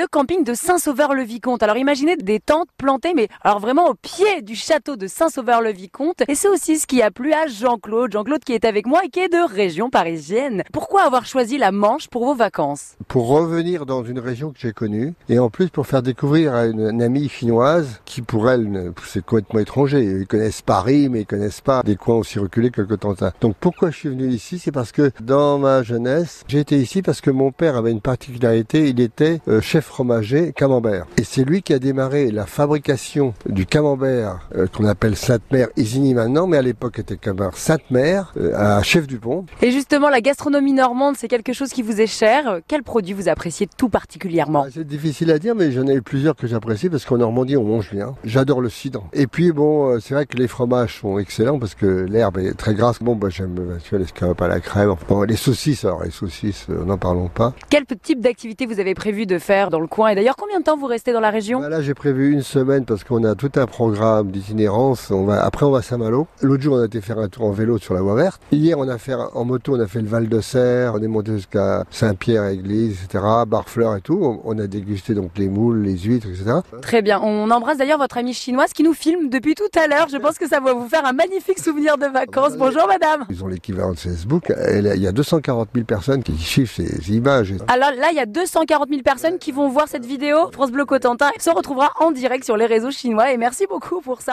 le camping de Saint-Sauveur-le-Vicomte. Alors imaginez des tentes plantées, mais alors vraiment au pied du château de Saint-Sauveur-le-Vicomte. Et c'est aussi ce qui a plu à Jean-Claude. Jean-Claude qui est avec moi et qui est de région parisienne. Pourquoi avoir choisi la Manche pour vos vacances? Pour revenir dans une région que j'ai connue et en plus pour faire découvrir à une, amie chinoise qui pour elle c'est complètement étranger. Ils connaissent Paris mais ils connaissent pas des coins aussi reculés que le Cotentin. Donc pourquoi je suis venu ici? C'est parce que dans ma jeunesse, j'ai été ici parce que mon père avait une particularité, il était euh, chef fromager camembert. Et c'est lui qui a démarré la fabrication du camembert euh, qu'on appelle Sainte-Mère Isigny maintenant, mais à l'époque était camembert Sainte-Mère euh, à Chef du Pont. Et justement, la gastronomie normande, c'est quelque chose qui vous est cher. Quel produit vous appréciez tout particulièrement Ah, C'est difficile à dire, mais j'en ai eu plusieurs que j'apprécie parce qu'en Normandie on mange bien. J'adore le cidre. Et puis bon, euh, c'est vrai que les fromages sont excellents parce que l'herbe est très grasse. Bon, bah j'aime euh, tu vois, l'escalope à la crème. Enfin, les saucisses, alors les saucisses, euh, n'en parlons pas. Quel type d'activité vous avez prévu de faire dans le coin Et d'ailleurs, combien de temps vous restez dans la région? Bah là, j'ai prévu une semaine parce qu'on a tout un programme d'itinérance. On va, après, on va à Saint-Malo. L'autre jour, on a été faire un tour en vélo sur la voie verte. Hier, on a fait en moto, on a fait le Val de Serre. On est monté jusqu'à Saint-Pierre-Église, etc. Barfleur et tout. On, a dégusté donc les moules, les huîtres, etc. Très bien. On embrasse d'ailleurs votre amie chinoise qui nous filme depuis tout à l'heure. Je pense que ça va vous faire un magnifique souvenir de vacances. Bonjour madame. Ils ont l'équivalent de Facebook. Il y a 240 000 personnes qui suivent ces images. Alors là, il y a 240 000 personnes qui vont voir cette vidéo. France Bleu Cotentin se retrouvera en direct sur les réseaux chinois et merci beaucoup pour ça.